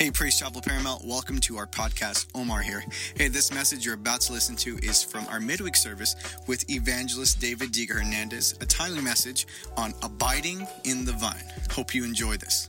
Hey, Praise Chapel Paramount, welcome to our podcast. Omar here. Hey, this message you're about to listen to is from our midweek service with evangelist David Diga Hernandez, a timely message on abiding in the vine. Hope you enjoy this.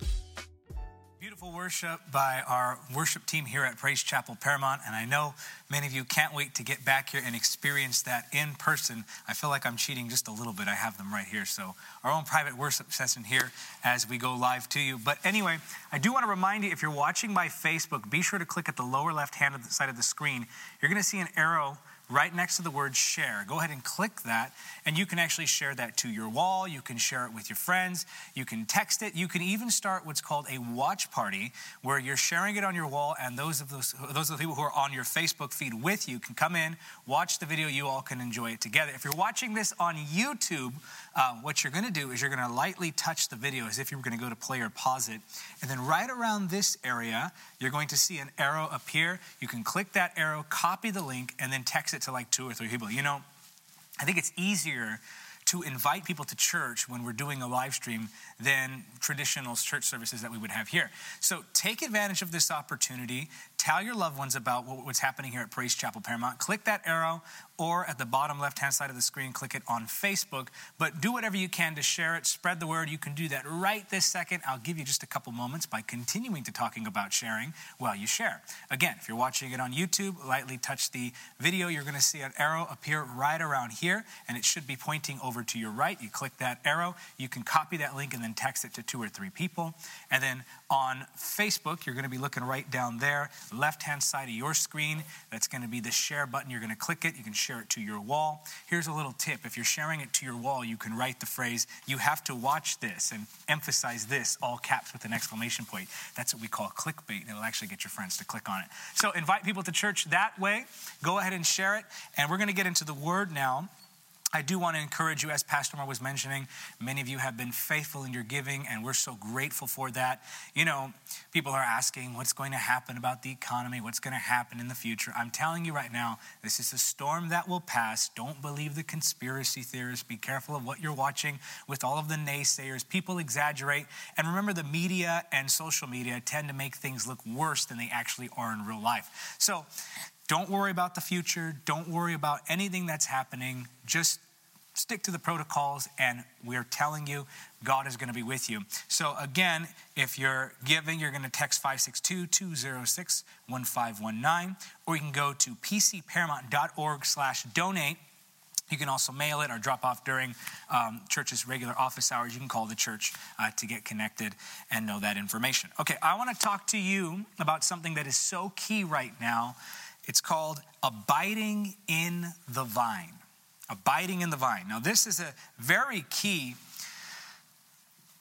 Worship by our worship team here at Praise Chapel Paramount, and I know many of you can't wait to get back here and experience that in person. I feel like I'm cheating just a little bit. I have them right here. So, our own private worship session here as we go live to you. But anyway, I do want to remind you if you're watching by Facebook, be sure to click at the lower left hand side of the screen. You're going to see an arrow right next to the word share. Go ahead and click that, and you can actually share that to your wall. You can share it with your friends. You can text it. You can even start what's called a watch party, where you're sharing it on your wall, and those of those those of the people who are on your Facebook feed with you can come in, watch the video. You all can enjoy it together. If you're watching this on YouTube, uh, what you're going to do is you're going to lightly touch the video as if you were going to go to play or pause it, and then right around this area, you're going to see an arrow appear. You can click that arrow, copy the link, and then text it to like two or three people. You know, I think it's easier to invite people to church when we're doing a live stream than traditional church services that we would have here. So take advantage of this opportunity. Tell your loved ones about what's happening here at Praise Chapel Paramount. Click that arrow, or at the bottom left hand side of the screen, click it on Facebook. But do whatever you can to share it, spread the word. You can do that right this second. I'll give you just a couple moments by continuing to talking about sharing while you share. Again, if you're watching it on YouTube, lightly touch the video. You're going to see an arrow appear right around here, and it should be pointing over to your right. You click that arrow. You can copy that link and then text it to two or three people. And then on Facebook, you're going to be looking right down there, left hand side of your screen. That's going to be the share button. You're going to click it. You can share it to your wall. Here's a little tip if you're sharing it to your wall, you can write the phrase, You have to watch this, and emphasize this, all caps with an exclamation point. That's what we call clickbait, and it'll actually get your friends to click on it. So invite people to church that way. Go ahead and share it. And we're going to get into the word now. I do want to encourage you, as Pastor Moore was mentioning, many of you have been faithful in your giving, and we're so grateful for that. You know, people are asking what's going to happen about the economy, what's going to happen in the future. I'm telling you right now, this is a storm that will pass. Don't believe the conspiracy theorists. Be careful of what you're watching with all of the naysayers. People exaggerate. And remember, the media and social media tend to make things look worse than they actually are in real life. So, don't worry about the future. Don't worry about anything that's happening. Just stick to the protocols, and we're telling you God is going to be with you. So, again, if you're giving, you're going to text 562 206 1519, or you can go to pcparamount.org slash donate. You can also mail it or drop off during um, church's regular office hours. You can call the church uh, to get connected and know that information. Okay, I want to talk to you about something that is so key right now it's called Abiding in the Vine. Abiding in the Vine. Now, this is a very key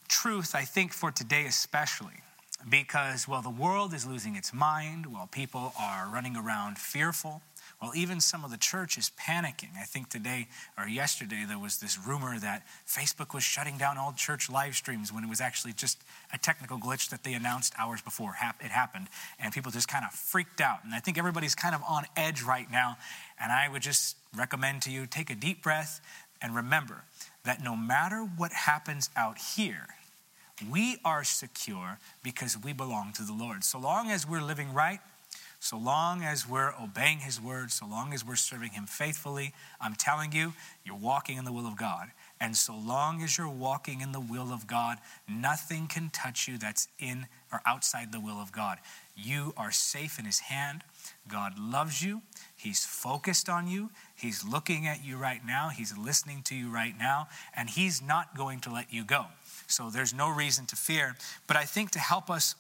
truth, I think, for today especially, because while the world is losing its mind, while people are running around fearful, well, even some of the church is panicking. I think today or yesterday there was this rumor that Facebook was shutting down all church live streams when it was actually just a technical glitch that they announced hours before it happened. And people just kind of freaked out. And I think everybody's kind of on edge right now. And I would just recommend to you take a deep breath and remember that no matter what happens out here, we are secure because we belong to the Lord. So long as we're living right, so long as we're obeying His word, so long as we're serving Him faithfully, I'm telling you, you're walking in the will of God. And so long as you're walking in the will of God, nothing can touch you that's in or outside the will of God. You are safe in His hand. God loves you. He's focused on you. He's looking at you right now. He's listening to you right now. And He's not going to let you go. So there's no reason to fear. But I think to help us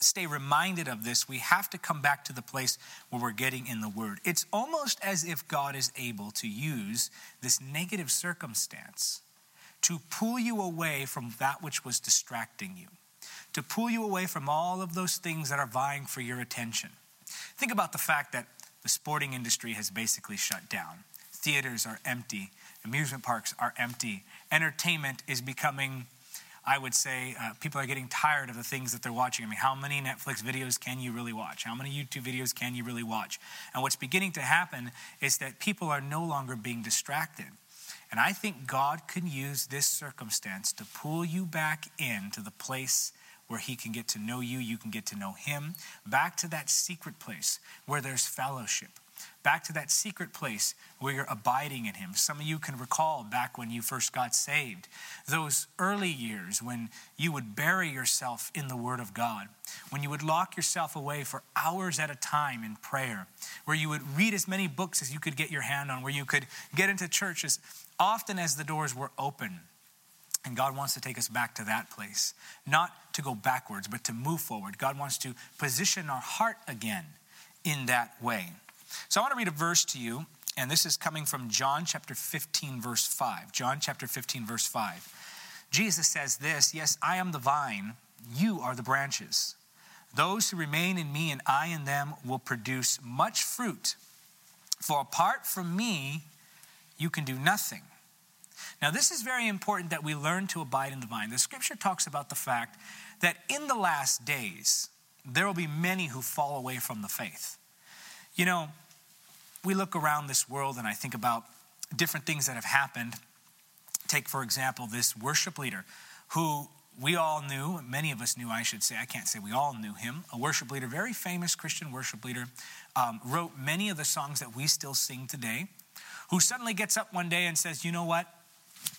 stay reminded of this, we have to come back to the place where we're getting in the Word. It's almost as if God is able to use this negative circumstance to pull you away from that which was distracting you, to pull you away from all of those things that are vying for your attention. Think about the fact that the sporting industry has basically shut down. Theaters are empty, amusement parks are empty, entertainment is becoming I would say uh, people are getting tired of the things that they're watching. I mean, how many Netflix videos can you really watch? How many YouTube videos can you really watch? And what's beginning to happen is that people are no longer being distracted. And I think God can use this circumstance to pull you back into the place where he can get to know you, you can get to know him. Back to that secret place where there's fellowship. Back to that secret place where you're abiding in him. Some of you can recall back when you first got saved, those early years when you would bury yourself in the Word of God, when you would lock yourself away for hours at a time in prayer, where you would read as many books as you could get your hand on, where you could get into church as often as the doors were open and God wants to take us back to that place, not to go backwards, but to move forward. God wants to position our heart again in that way. So I want to read a verse to you, and this is coming from John chapter 15, verse 5. John chapter 15, verse 5. Jesus says this Yes, I am the vine, you are the branches. Those who remain in me and I in them will produce much fruit. For apart from me, you can do nothing. Now, this is very important that we learn to abide in the vine. The scripture talks about the fact that in the last days, there will be many who fall away from the faith. You know, we look around this world and I think about different things that have happened. Take, for example, this worship leader who we all knew, many of us knew, I should say, I can't say we all knew him, a worship leader, very famous Christian worship leader, um, wrote many of the songs that we still sing today, who suddenly gets up one day and says, You know what?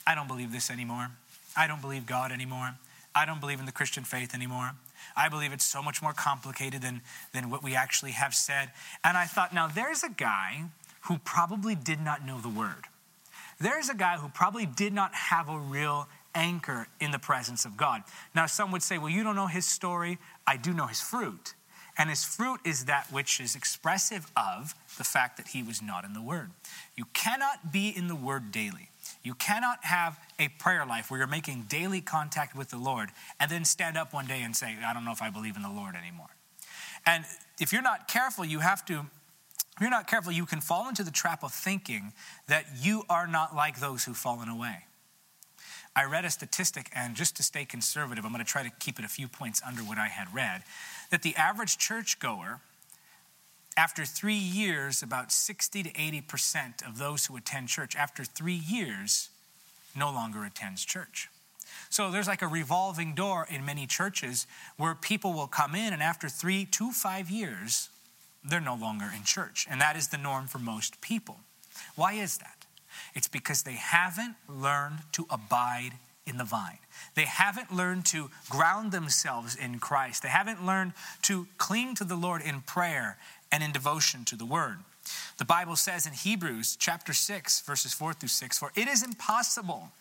I don't believe this anymore. I don't believe God anymore. I don't believe in the Christian faith anymore. I believe it's so much more complicated than, than what we actually have said. And I thought, now there's a guy who probably did not know the word. There's a guy who probably did not have a real anchor in the presence of God. Now, some would say, well, you don't know his story. I do know his fruit. And his fruit is that which is expressive of the fact that he was not in the word. You cannot be in the word daily. You cannot have a prayer life where you're making daily contact with the Lord and then stand up one day and say, I don't know if I believe in the Lord anymore. And if you're not careful, you have to, if you're not careful, you can fall into the trap of thinking that you are not like those who've fallen away. I read a statistic, and just to stay conservative, I'm going to try to keep it a few points under what I had read, that the average churchgoer after three years, about 60 to 80% of those who attend church, after three years, no longer attends church. So there's like a revolving door in many churches where people will come in, and after three to five years, they're no longer in church. And that is the norm for most people. Why is that? It's because they haven't learned to abide in the vine. They haven't learned to ground themselves in Christ. They haven't learned to cling to the Lord in prayer and in devotion to the word. The Bible says in Hebrews chapter 6, verses 4 through 6 For it is impossible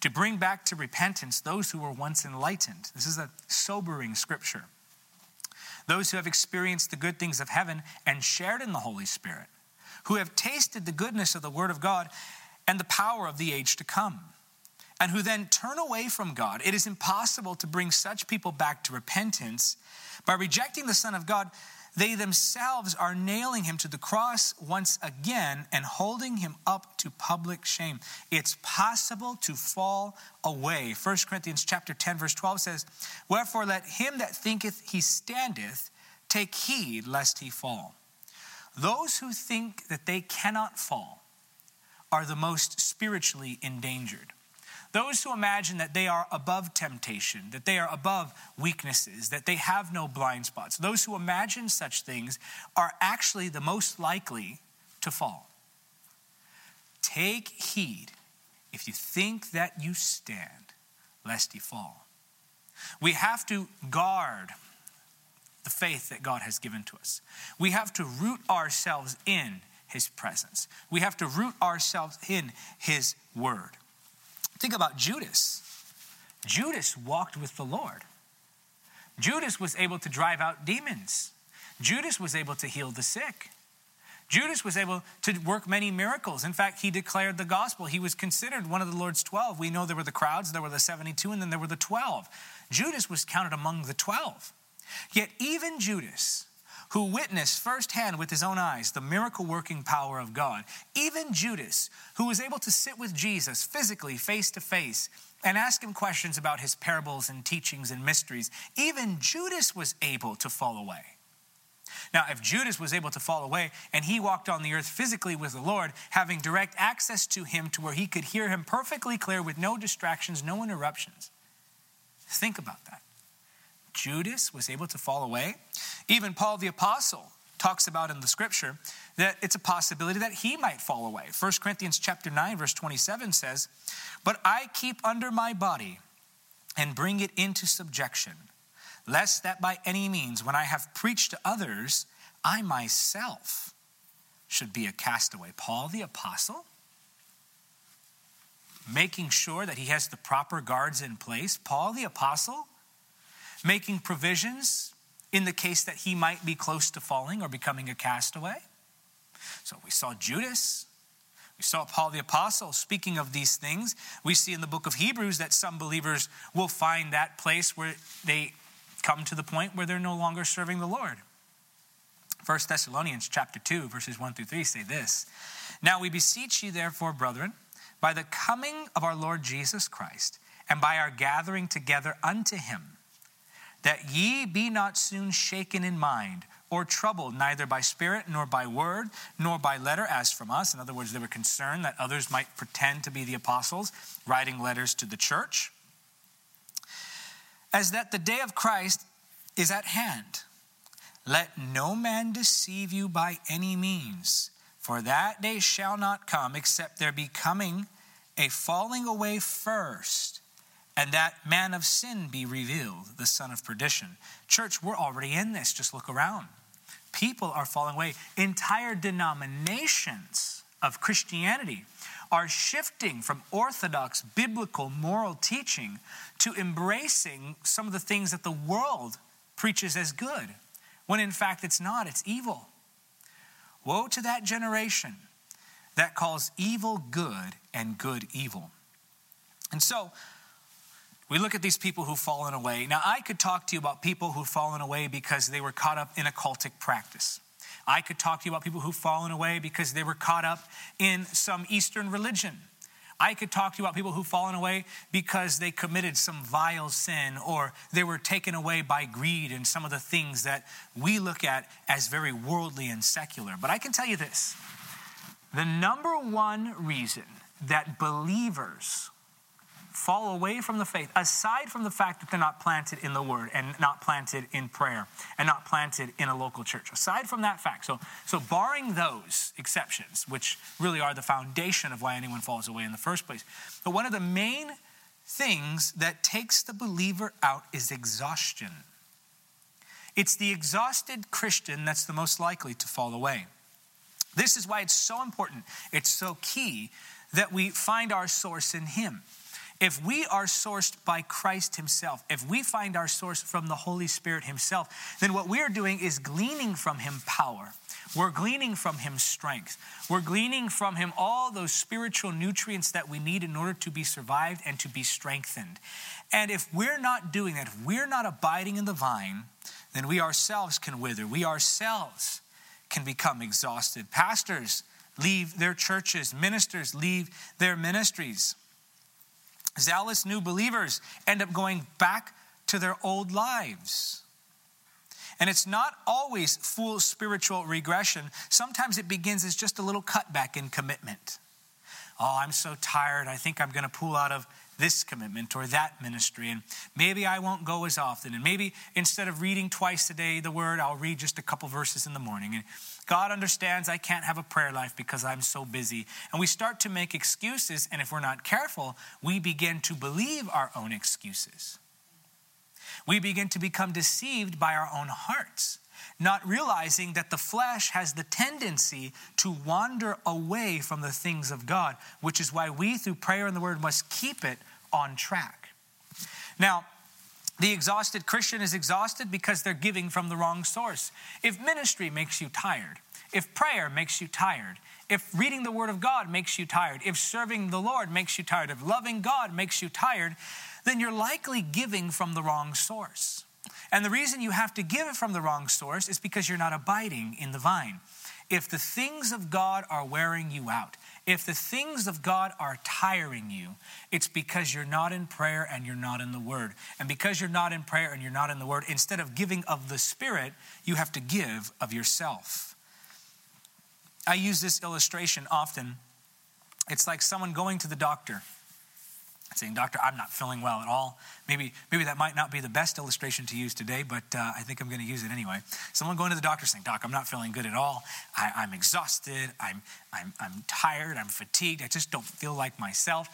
to bring back to repentance those who were once enlightened. This is a sobering scripture. Those who have experienced the good things of heaven and shared in the Holy Spirit, who have tasted the goodness of the Word of God and the power of the age to come, and who then turn away from God. It is impossible to bring such people back to repentance by rejecting the Son of God they themselves are nailing him to the cross once again and holding him up to public shame. It's possible to fall away. 1 Corinthians chapter 10 verse 12 says, "Wherefore let him that thinketh he standeth take heed lest he fall." Those who think that they cannot fall are the most spiritually endangered. Those who imagine that they are above temptation, that they are above weaknesses, that they have no blind spots, those who imagine such things are actually the most likely to fall. Take heed if you think that you stand, lest you fall. We have to guard the faith that God has given to us. We have to root ourselves in His presence. We have to root ourselves in His Word. Think about Judas. Judas walked with the Lord. Judas was able to drive out demons. Judas was able to heal the sick. Judas was able to work many miracles. In fact, he declared the gospel. He was considered one of the Lord's 12. We know there were the crowds, there were the 72, and then there were the 12. Judas was counted among the 12. Yet, even Judas, who witnessed firsthand with his own eyes the miracle working power of God. Even Judas, who was able to sit with Jesus physically, face to face, and ask him questions about his parables and teachings and mysteries, even Judas was able to fall away. Now, if Judas was able to fall away and he walked on the earth physically with the Lord, having direct access to him to where he could hear him perfectly clear with no distractions, no interruptions, think about that. Judas was able to fall away. Even Paul the Apostle talks about in the scripture that it's a possibility that he might fall away. 1 Corinthians chapter 9 verse 27 says, "But I keep under my body and bring it into subjection, lest that by any means when I have preached to others, I myself should be a castaway." Paul the apostle making sure that he has the proper guards in place. Paul the apostle making provisions in the case that he might be close to falling or becoming a castaway. So we saw Judas. We saw Paul the Apostle speaking of these things. We see in the book of Hebrews that some believers will find that place where they come to the point where they're no longer serving the Lord. 1 Thessalonians chapter 2 verses 1 through 3 say this. Now we beseech you therefore brethren by the coming of our Lord Jesus Christ and by our gathering together unto him that ye be not soon shaken in mind or troubled neither by spirit nor by word nor by letter as from us. In other words they were concerned that others might pretend to be the apostles writing letters to the church. As that the day of Christ is at hand let no man deceive you by any means for that day shall not come except there be coming a falling away first and that man of sin be revealed, the son of perdition. Church, we're already in this. Just look around. People are falling away. Entire denominations of Christianity are shifting from orthodox biblical moral teaching to embracing some of the things that the world preaches as good, when in fact it's not, it's evil. Woe to that generation that calls evil good and good evil. And so, we look at these people who've fallen away. Now, I could talk to you about people who've fallen away because they were caught up in occultic practice. I could talk to you about people who've fallen away because they were caught up in some Eastern religion. I could talk to you about people who've fallen away because they committed some vile sin or they were taken away by greed and some of the things that we look at as very worldly and secular. But I can tell you this the number one reason that believers fall away from the faith, aside from the fact that they're not planted in the word and not planted in prayer and not planted in a local church. Aside from that fact, so, so barring those exceptions, which really are the foundation of why anyone falls away in the first place, but one of the main things that takes the believer out is exhaustion. It's the exhausted Christian that's the most likely to fall away. This is why it's so important, it's so key that we find our source in Him. If we are sourced by Christ Himself, if we find our source from the Holy Spirit Himself, then what we're doing is gleaning from Him power. We're gleaning from Him strength. We're gleaning from Him all those spiritual nutrients that we need in order to be survived and to be strengthened. And if we're not doing that, if we're not abiding in the vine, then we ourselves can wither. We ourselves can become exhausted. Pastors leave their churches, ministers leave their ministries. Zealous new believers end up going back to their old lives. And it's not always full spiritual regression. Sometimes it begins as just a little cutback in commitment. Oh, I'm so tired. I think I'm going to pull out of this commitment or that ministry. And maybe I won't go as often. And maybe instead of reading twice a day the word, I'll read just a couple verses in the morning. And God understands I can't have a prayer life because I'm so busy. And we start to make excuses. And if we're not careful, we begin to believe our own excuses. We begin to become deceived by our own hearts not realizing that the flesh has the tendency to wander away from the things of God, which is why we, through prayer and the word, must keep it on track. Now, the exhausted Christian is exhausted because they're giving from the wrong source. If ministry makes you tired, if prayer makes you tired, if reading the Word of God makes you tired, if serving the Lord makes you tired, if loving God makes you tired, then you're likely giving from the wrong source. And the reason you have to give it from the wrong source is because you're not abiding in the vine. If the things of God are wearing you out, if the things of God are tiring you, it's because you're not in prayer and you're not in the Word. And because you're not in prayer and you're not in the Word, instead of giving of the Spirit, you have to give of yourself. I use this illustration often. It's like someone going to the doctor saying, Doctor, I'm not feeling well at all. Maybe, maybe that might not be the best illustration to use today, but uh, I think I'm going to use it anyway. Someone going to the doctor saying, Doc, I'm not feeling good at all. I, am exhausted. I'm, I'm, I'm tired. I'm fatigued. I just don't feel like myself.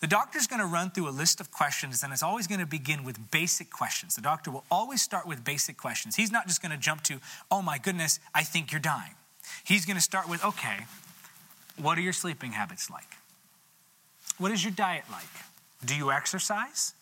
The doctor's going to run through a list of questions, and it's always going to begin with basic questions. The doctor will always start with basic questions. He's not just going to jump to, oh my goodness, I think you're dying. He's going to start with, okay, what are your sleeping habits like? What is your diet like? Do you exercise?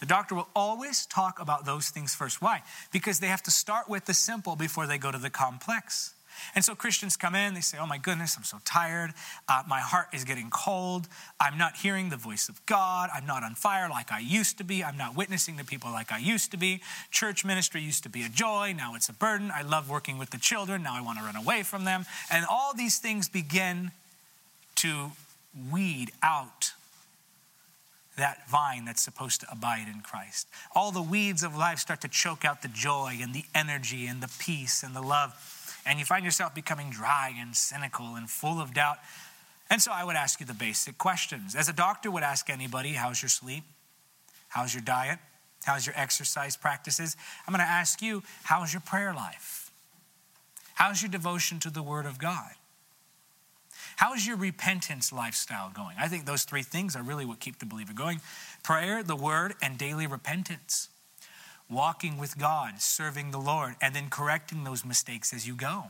The doctor will always talk about those things first. Why? Because they have to start with the simple before they go to the complex. And so Christians come in, they say, Oh my goodness, I'm so tired. Uh, my heart is getting cold. I'm not hearing the voice of God. I'm not on fire like I used to be. I'm not witnessing to people like I used to be. Church ministry used to be a joy. Now it's a burden. I love working with the children. Now I want to run away from them. And all these things begin to weed out that vine that's supposed to abide in Christ. All the weeds of life start to choke out the joy and the energy and the peace and the love. And you find yourself becoming dry and cynical and full of doubt. And so I would ask you the basic questions. As a doctor would ask anybody, how's your sleep? How's your diet? How's your exercise practices? I'm going to ask you, how's your prayer life? How's your devotion to the Word of God? How's your repentance lifestyle going? I think those three things are really what keep the believer going prayer, the word, and daily repentance. Walking with God, serving the Lord, and then correcting those mistakes as you go.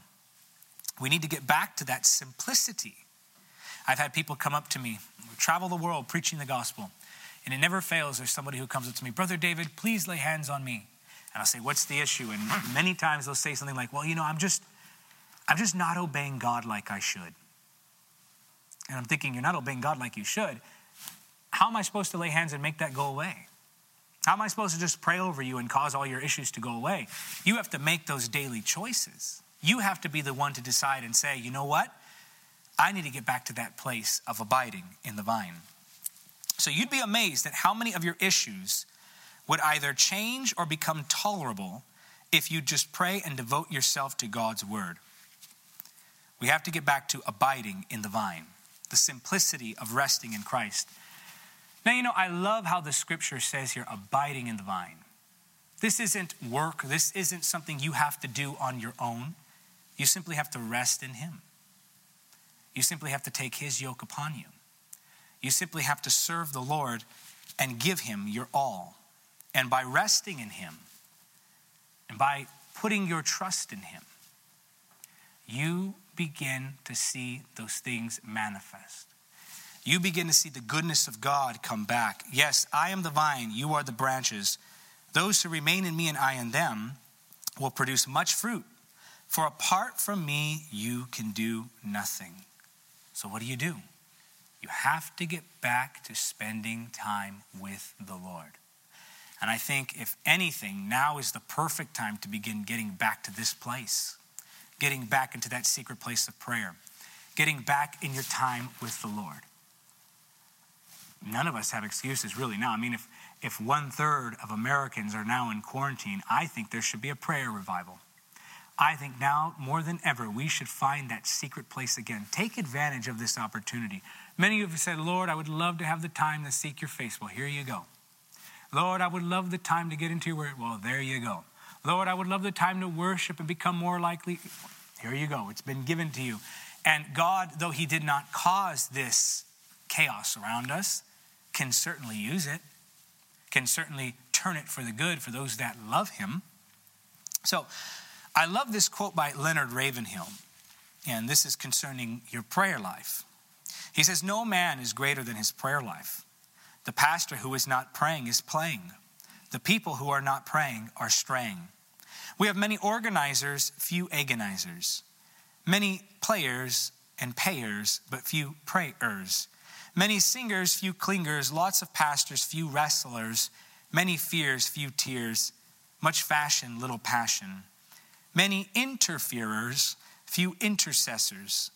We need to get back to that simplicity. I've had people come up to me, travel the world preaching the gospel, and it never fails. There's somebody who comes up to me, Brother David, please lay hands on me. And I'll say, What's the issue? And many times they'll say something like, Well, you know, I'm just, I'm just not obeying God like I should. And I'm thinking, you're not obeying God like you should. How am I supposed to lay hands and make that go away? How am I supposed to just pray over you and cause all your issues to go away? You have to make those daily choices. You have to be the one to decide and say, you know what? I need to get back to that place of abiding in the vine. So you'd be amazed at how many of your issues would either change or become tolerable if you just pray and devote yourself to God's word. We have to get back to abiding in the vine the simplicity of resting in Christ. Now, you know, I love how the scripture says here, abiding in the vine. This isn't work, this isn't something you have to do on your own. You simply have to rest in Him. You simply have to take His yoke upon you. You simply have to serve the Lord and give Him your all. And by resting in Him and by putting your trust in Him, you begin to see those things manifest. You begin to see the goodness of God come back. Yes, I am the vine, you are the branches. Those who remain in me and I in them will produce much fruit. For apart from me, you can do nothing. So, what do you do? You have to get back to spending time with the Lord. And I think, if anything, now is the perfect time to begin getting back to this place getting back into that secret place of prayer, getting back in your time with the Lord. None of us have excuses really now. I mean, if, if one third of Americans are now in quarantine, I think there should be a prayer revival. I think now more than ever, we should find that secret place again. Take advantage of this opportunity. Many of you have said, Lord, I would love to have the time to seek your face. Well, here you go. Lord, I would love the time to get into your word. Well, there you go. Lord, I would love the time to worship and become more likely. Here you go. It's been given to you. And God, though He did not cause this chaos around us, can certainly use it, can certainly turn it for the good for those that love Him. So I love this quote by Leonard Ravenhill, and this is concerning your prayer life. He says, No man is greater than his prayer life. The pastor who is not praying is playing. The people who are not praying are straying. We have many organizers, few agonizers, many players and payers, but few prayers, many singers, few clingers, lots of pastors, few wrestlers, many fears, few tears, much fashion, little passion, many interferers, few intercessors,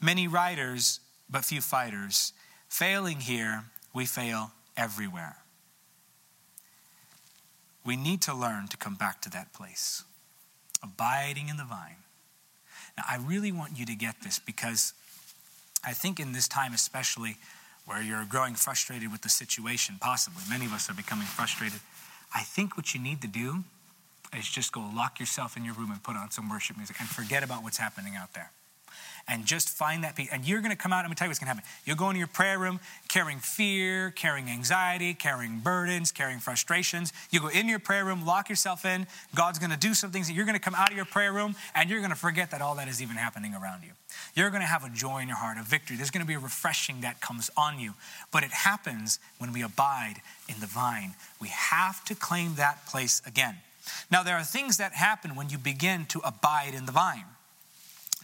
many riders, but few fighters. Failing here, we fail everywhere. We need to learn to come back to that place, abiding in the vine. Now, I really want you to get this because I think in this time, especially, where you're growing frustrated with the situation, possibly. Many of us are becoming frustrated. I think what you need to do is just go lock yourself in your room and put on some worship music and forget about what's happening out there and just find that peace. And you're going to come out, I'm going to tell you what's going to happen. You'll go into your prayer room carrying fear, carrying anxiety, carrying burdens, carrying frustrations. You go in your prayer room, lock yourself in. God's going to do some things. You're going to come out of your prayer room and you're going to forget that all that is even happening around you. You're going to have a joy in your heart, a victory. There's going to be a refreshing that comes on you. But it happens when we abide in the vine. We have to claim that place again. Now, there are things that happen when you begin to abide in the vine.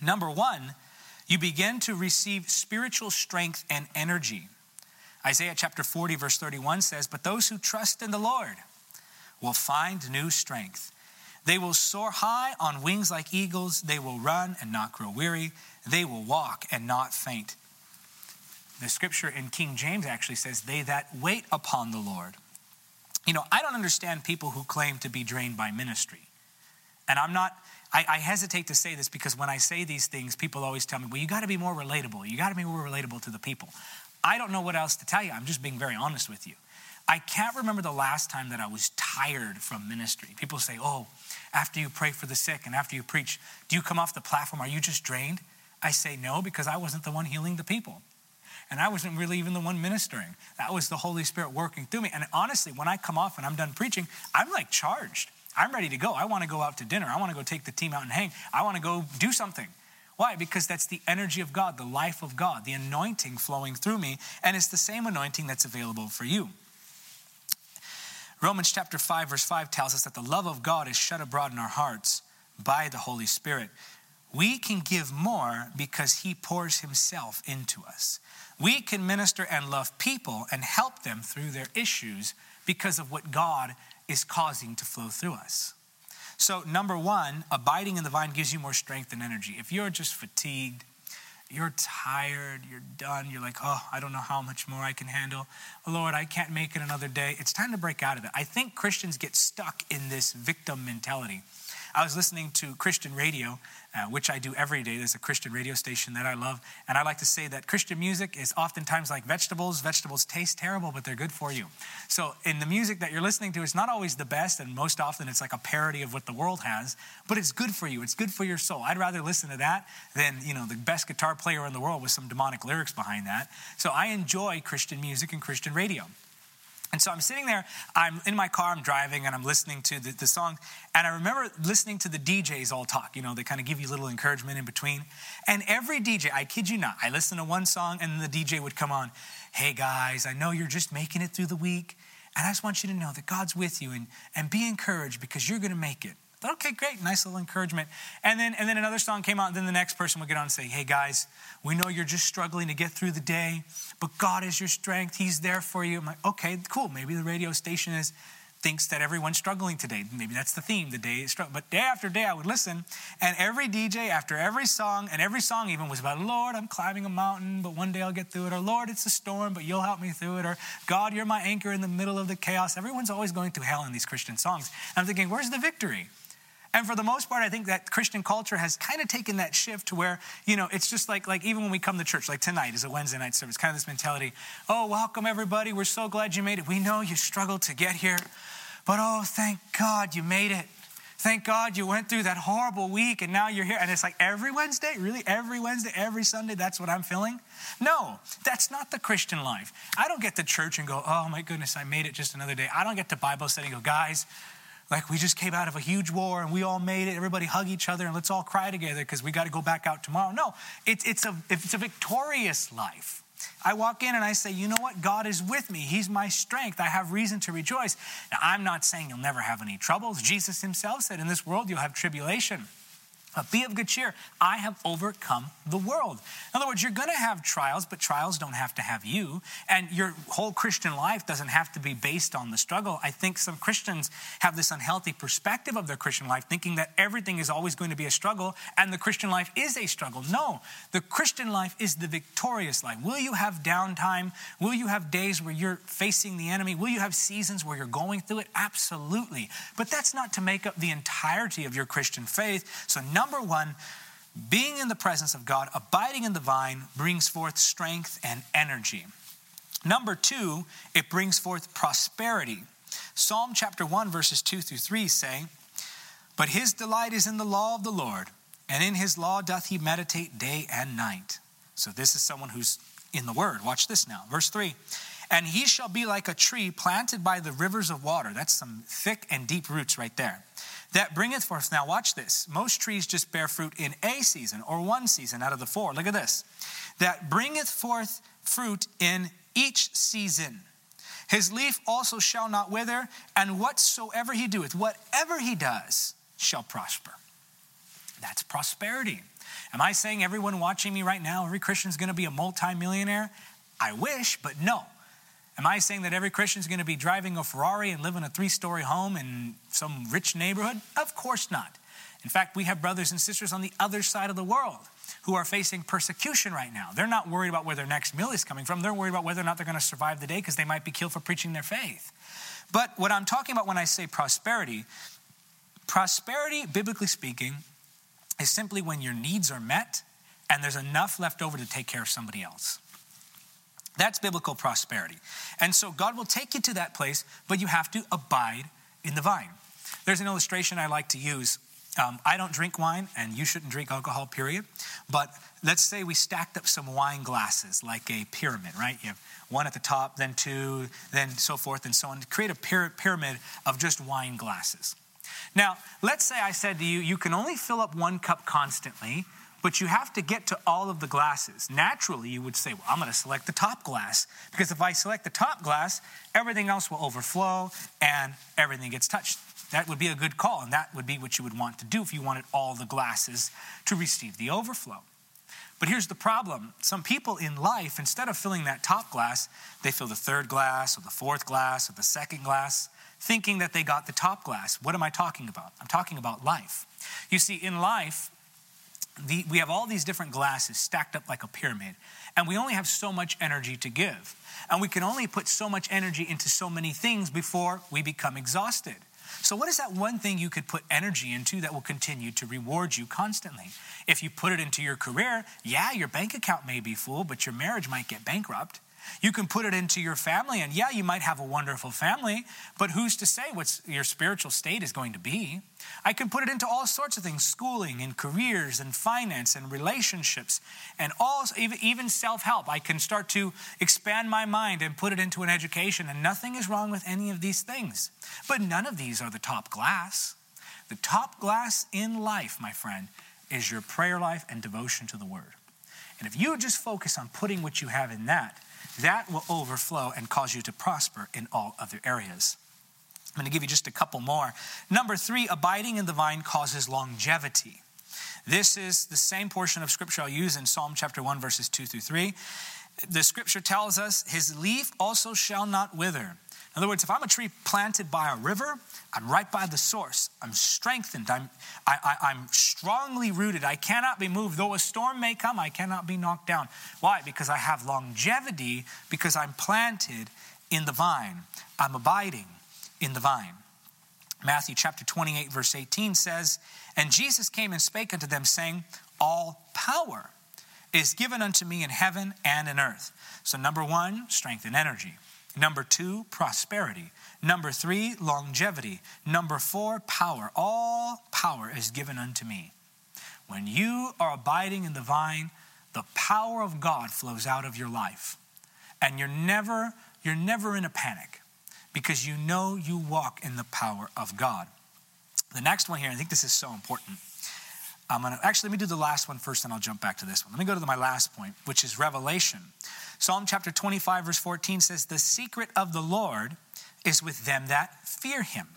Number one, you begin to receive spiritual strength and energy. Isaiah chapter 40, verse 31 says, But those who trust in the Lord will find new strength. They will soar high on wings like eagles. They will run and not grow weary. They will walk and not faint. The scripture in King James actually says, They that wait upon the Lord. You know, I don't understand people who claim to be drained by ministry. And I'm not I, I, hesitate to say this because when I say these things, people always tell me, well, you got to be more relatable. You got to be more relatable to the people. I don't know what else to tell you. I'm just being very honest with you. I can't remember the last time that I was tired from ministry. People say, oh, after you pray for the sick and after you preach, do you come off the platform? Are you just drained? I say no because I wasn't the one healing the people. And I wasn't really even the one ministering. That was the Holy Spirit working through me. And honestly, when I come off and I'm done preaching, I'm like charged. I'm ready to go. I want to go out to dinner. I want to go take the team out and hang. I want to go do something. Why? Because that's the energy of God, the life of God, the anointing flowing through me, and it's the same anointing that's available for you. Romans chapter 5, verse 5 tells us that the love of God is shed abroad in our hearts by the Holy Spirit. We can give more because He pours Himself into us. We can minister and love people and help them through their issues because of what God is causing to flow through us. So, number one, abiding in the vine gives you more strength and energy. If you're just fatigued, you're tired, you're done, you're like, oh, I don't know how much more I can handle. Lord, I can't make it another day. It's time to break out of it. I think Christians get stuck in this victim mentality. I was listening to Christian radio uh, which I do every day. There's a Christian radio station that I love. And I like to say that Christian music is oftentimes like vegetables. Vegetables taste terrible, but they're good for you. So, in the music that you're listening to, it's not always the best, and most often it's like a parody of what the world has, but it's good for you. It's good for your soul. I'd rather listen to that than, you know, the best guitar player in the world with some demonic lyrics behind that. So, I enjoy Christian music and Christian radio. And so I'm sitting there, I'm in my car, I'm driving, and I'm listening to the, the, song. And I remember listening to the DJs all talk. You know, they kind of give you little encouragement in between. And every DJ, I kid you not, I listen to one song, and the DJ would come on, Hey guys, I know you're just making it through the week. And I just want you to know that God's with you and, and be encouraged because you're going to make it okay, great, nice little encouragement. And then, and then another song came out, and then the next person would get on and say, hey guys, we know you're just struggling to get through the day, but God is your strength. He's there for you. I'm like, okay, cool. Maybe the radio station is thinks that everyone's struggling today. Maybe that's the theme. The day is struggling. But day after day, I would listen, and every DJ after every song, and every song even was about, Lord, I'm climbing a mountain, but one day I'll get through it. Or Lord, it's a storm, but you'll help me through it. Or God, you're my anchor in the middle of the chaos. Everyone's always going through hell in these Christian songs. And I'm thinking, where's the victory? And for the most part, I think that Christian culture has kind of taken that shift to where, you know, it's just like, like even when we come to church, like tonight is a Wednesday night service, kind of this mentality, oh, welcome everybody. We're so glad you made it. We know you struggled to get here, but oh, thank God you made it. Thank God you went through that horrible week and now you're here. And it's like every Wednesday, really? Every Wednesday, every Sunday, that's what I'm feeling? No, that's not the Christian life. I don't get to church and go, oh my goodness, I made it just another day. I don't get to Bible study and go, guys, like we just came out of a huge war and we all made it. Everybody hug each other and let's all cry together because we got to go back out tomorrow. No, it's, it's, a, it's a victorious life. I walk in and I say, you know what? God is with me. He's my strength. I have reason to rejoice. Now, I'm not saying you'll never have any troubles. Jesus himself said, in this world, you'll have tribulation. But be of good cheer. I have overcome the world. In other words, you're going to have trials, but trials don't have to have you. And your whole Christian life doesn't have to be based on the struggle. I think some Christians have this unhealthy perspective of their Christian life, thinking that everything is always going to be a struggle and the Christian life is a struggle. No, the Christian life is the victorious life. Will you have downtime? Will you have days where you're facing the enemy? Will you have seasons where you're going through it? Absolutely. But that's not to make up the entirety of your Christian faith. So, number Number one, being in the presence of God, abiding in the vine, brings forth strength and energy. Number two, it brings forth prosperity. Psalm chapter 1, verses 2 through 3 say, But his delight is in the law of the Lord, and in his law doth he meditate day and night. So this is someone who's in the word. Watch this now. Verse 3 And he shall be like a tree planted by the rivers of water. That's some thick and deep roots right there. That bringeth forth. Now, watch this. Most trees just bear fruit in a season or one season out of the four. Look at this. That bringeth forth fruit in each season. His leaf also shall not wither, and whatsoever he doeth, whatever he does, shall prosper. That's prosperity. Am I saying everyone watching me right now, every Christian is going to be a multimillionaire? I wish, but no. Am I saying that every Christian is going to be driving a Ferrari and live in a three story home in some rich neighborhood? Of course not. In fact, we have brothers and sisters on the other side of the world who are facing persecution right now. They're not worried about where their next meal is coming from. They're worried about whether or not they're going to survive the day because they might be killed for preaching their faith. But what I'm talking about when I say prosperity, prosperity, biblically speaking, is simply when your needs are met and there's enough left over to take care of somebody else. That's biblical prosperity. And so God will take you to that place, but you have to abide in the vine. There's an illustration I like to use. Um, I don't drink wine, and you shouldn't drink alcohol, period. But let's say we stacked up some wine glasses like a pyramid, right? You have one at the top, then two, then so forth and so on. Create a pyramid of just wine glasses. Now, let's say I said to you, you can only fill up one cup constantly, but you have to get to all of the glasses. Naturally, you would say, well, I'm going to select the top glass, because if I select the top glass, everything else will overflow and everything gets touched. That would be a good call, and that would be what you would want to do if you wanted all the glasses to receive the overflow. But here's the problem some people in life, instead of filling that top glass, they fill the third glass or the fourth glass or the second glass thinking that they got the top glass. What am I talking about? I'm talking about life. You see, in life, the, we have all these different glasses stacked up like a pyramid, and we only have so much energy to give. And we can only put so much energy into so many things before we become exhausted. So, what is that one thing you could put energy into that will continue to reward you constantly? If you put it into your career, yeah, your bank account may be full, but your marriage might get bankrupt. You can put it into your family, and yeah, you might have a wonderful family, but who's to say what your spiritual state is going to be? I can put it into all sorts of things schooling and careers and finance and relationships and all, even self help. I can start to expand my mind and put it into an education, and nothing is wrong with any of these things. But none of these are the top glass. The top glass in life, my friend, is your prayer life and devotion to the Word. And if you just focus on putting what you have in that, that will overflow and cause you to prosper in all other areas. I'm going to give you just a couple more. Number three, abiding in the vine causes longevity. This is the same portion of scripture I'll use in Psalm chapter 1, verses 2 through 3. The scripture tells us, His leaf also shall not wither. In other words, if I'm a tree planted by a river, I'm right by the source. I'm strengthened. I'm, I, I, I'm strongly rooted. I cannot be moved. Though a storm may come, I cannot be knocked down. Why? Because I have longevity, because I'm planted in the vine. I'm abiding in the vine. Matthew chapter 28, verse 18 says, And Jesus came and spake unto them, saying, All power is given unto me in heaven and in earth. So, number one, strength and energy. Number two, prosperity. Number three, longevity. Number four, power. All power is given unto me. When you are abiding in the vine, the power of God flows out of your life. And you're never, you're never in a panic because you know you walk in the power of God. The next one here, I think this is so important. I'm gonna actually let me do the last one first, and I'll jump back to this one. Let me go to my last point, which is revelation. Psalm chapter 25, verse 14 says, The secret of the Lord is with them that fear him,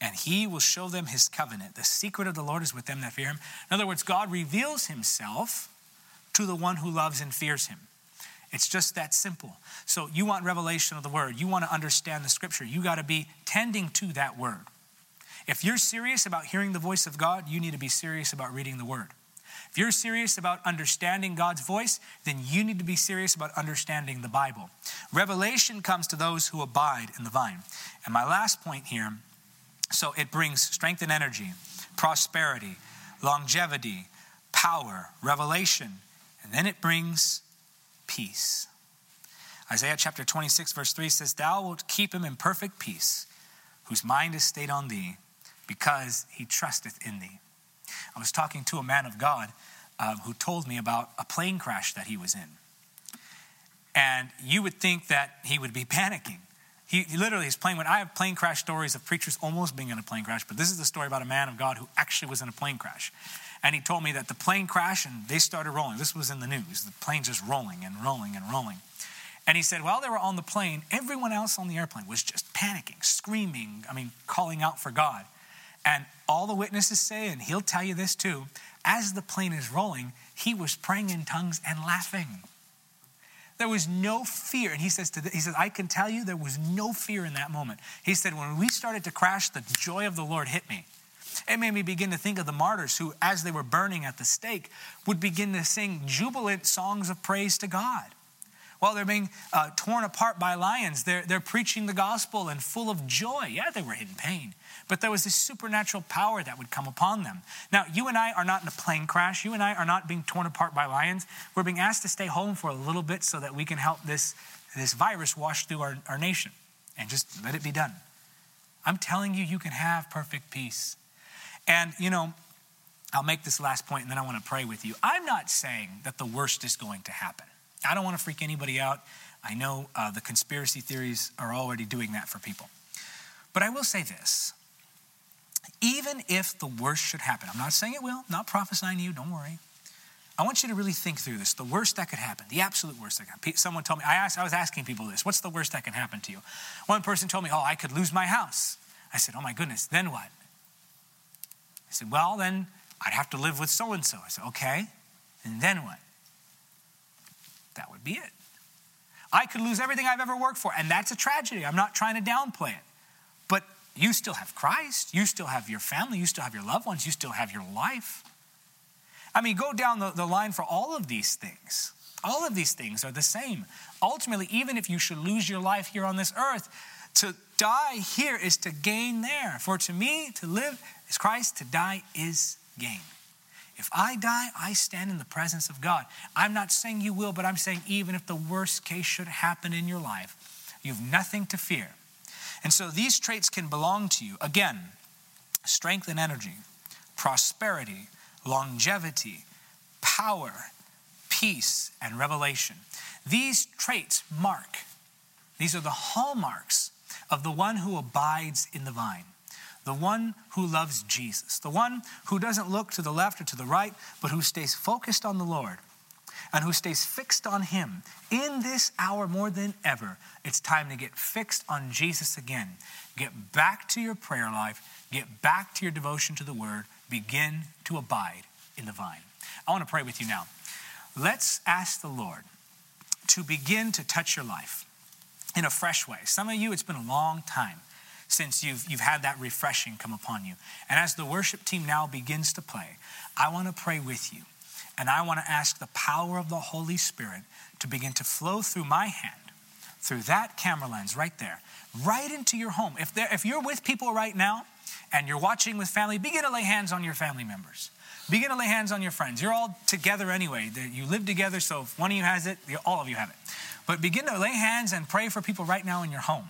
and he will show them his covenant. The secret of the Lord is with them that fear him. In other words, God reveals himself to the one who loves and fears him. It's just that simple. So, you want revelation of the word, you want to understand the scripture, you got to be tending to that word. If you're serious about hearing the voice of God, you need to be serious about reading the word. If you're serious about understanding God's voice, then you need to be serious about understanding the Bible. Revelation comes to those who abide in the vine. And my last point here so it brings strength and energy, prosperity, longevity, power, revelation, and then it brings peace. Isaiah chapter 26, verse 3 says, Thou wilt keep him in perfect peace, whose mind is stayed on thee, because he trusteth in thee. I was talking to a man of God uh, who told me about a plane crash that he was in. And you would think that he would be panicking. He, he literally is plane. When I have plane crash stories of preachers almost being in a plane crash, but this is the story about a man of God who actually was in a plane crash. And he told me that the plane crashed and they started rolling. This was in the news. The plane just rolling and rolling and rolling. And he said, while they were on the plane, everyone else on the airplane was just panicking, screaming, I mean, calling out for God. And all the witnesses say, and he'll tell you this too, as the plane is rolling, he was praying in tongues and laughing. There was no fear. And he says, the, he says, I can tell you there was no fear in that moment. He said, when we started to crash, the joy of the Lord hit me. It made me begin to think of the martyrs who, as they were burning at the stake, would begin to sing jubilant songs of praise to God. While they're being uh, torn apart by lions, they're, they're preaching the gospel and full of joy. Yeah, they were in pain, but there was this supernatural power that would come upon them. Now, you and I are not in a plane crash. You and I are not being torn apart by lions. We're being asked to stay home for a little bit so that we can help this, this virus wash through our, our nation and just let it be done. I'm telling you, you can have perfect peace. And, you know, I'll make this last point and then I want to pray with you. I'm not saying that the worst is going to happen. I don't want to freak anybody out. I know uh, the conspiracy theories are already doing that for people. But I will say this even if the worst should happen, I'm not saying it will, not prophesying to you, don't worry. I want you to really think through this. The worst that could happen, the absolute worst that could. Someone told me, I, asked, I was asking people this what's the worst that can happen to you? One person told me, Oh, I could lose my house. I said, Oh my goodness, then what? I said, Well, then I'd have to live with so and so. I said, Okay, and then what? That would be it. I could lose everything I've ever worked for, and that's a tragedy. I'm not trying to downplay it. But you still have Christ, you still have your family, you still have your loved ones, you still have your life. I mean, go down the, the line for all of these things. All of these things are the same. Ultimately, even if you should lose your life here on this earth, to die here is to gain there. For to me, to live is Christ, to die is gain. If I die, I stand in the presence of God. I'm not saying you will, but I'm saying even if the worst case should happen in your life, you have nothing to fear. And so these traits can belong to you. Again, strength and energy, prosperity, longevity, power, peace, and revelation. These traits mark, these are the hallmarks of the one who abides in the vine the one who loves Jesus, the one who doesn't look to the left or to the right, but who stays focused on the Lord and who stays fixed on Him in this hour more than ever. It's time to get fixed on Jesus again. Get back to your prayer life, get back to your devotion to the Word, begin to abide in the vine. I want to pray with you now. Let's ask the Lord to begin to touch your life in a fresh way. Some of you, it's been a long time since you've, you've had that refreshing come upon you. And as the worship team now begins to play, I want to pray with you. And I want to ask the power of the Holy Spirit to begin to flow through my hand, through that camera lens right there, right into your home. If, there, if you're with people right now and you're watching with family, begin to lay hands on your family members. Begin to lay hands on your friends. You're all together anyway. You live together, so if one of you has it, all of you have it. But begin to lay hands and pray for people right now in your home.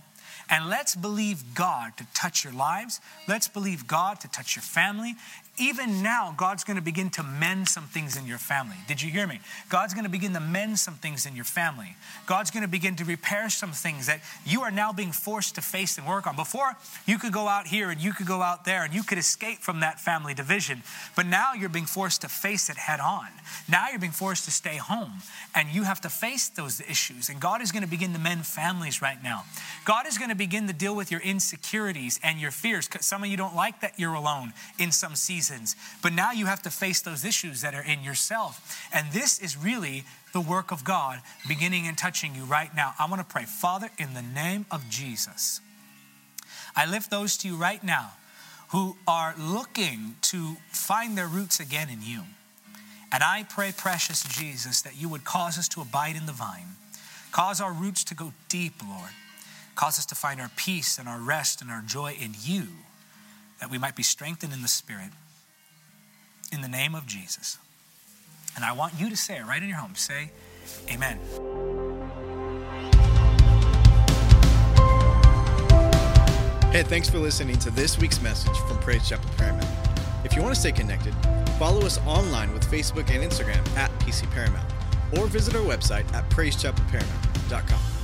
And let's believe God to touch your lives. Let's believe God to touch your family even now, God's going to begin to mend some things in your family. Did you hear me? God's going to begin to mend some things in your family. God's going to begin to repair some things that you are now being forced to face and work on. Before, you could go out here and you could go out there and you could escape from that family division. But now you're being forced to face it head on. Now you're being forced to stay home and you have to face those issues. And God is going to begin to mend families right now. God is going to begin to deal with your insecurities and your fears. Some of you don't like that you're alone in some season seasons. But now you have to face those issues that are in yourself. And this is really the work of God beginning and touching you right now. I want to pray, Father, in the name of Jesus, I lift those to you right now who are looking to find their roots again in you. And I pray, precious Jesus, that you would cause us to abide in the vine, cause our roots to go deep, Lord, cause us to find our peace and our rest and our joy in you, that we might be strengthened in the Spirit in the name of Jesus. And I want you to say it right in your home. Say, Amen. Hey, thanks for listening to this week's message from Praise Chapel Paramount. If you want to stay connected, follow us online with Facebook and Instagram at PC Paramount, or visit our website at praisechapelparamount.com.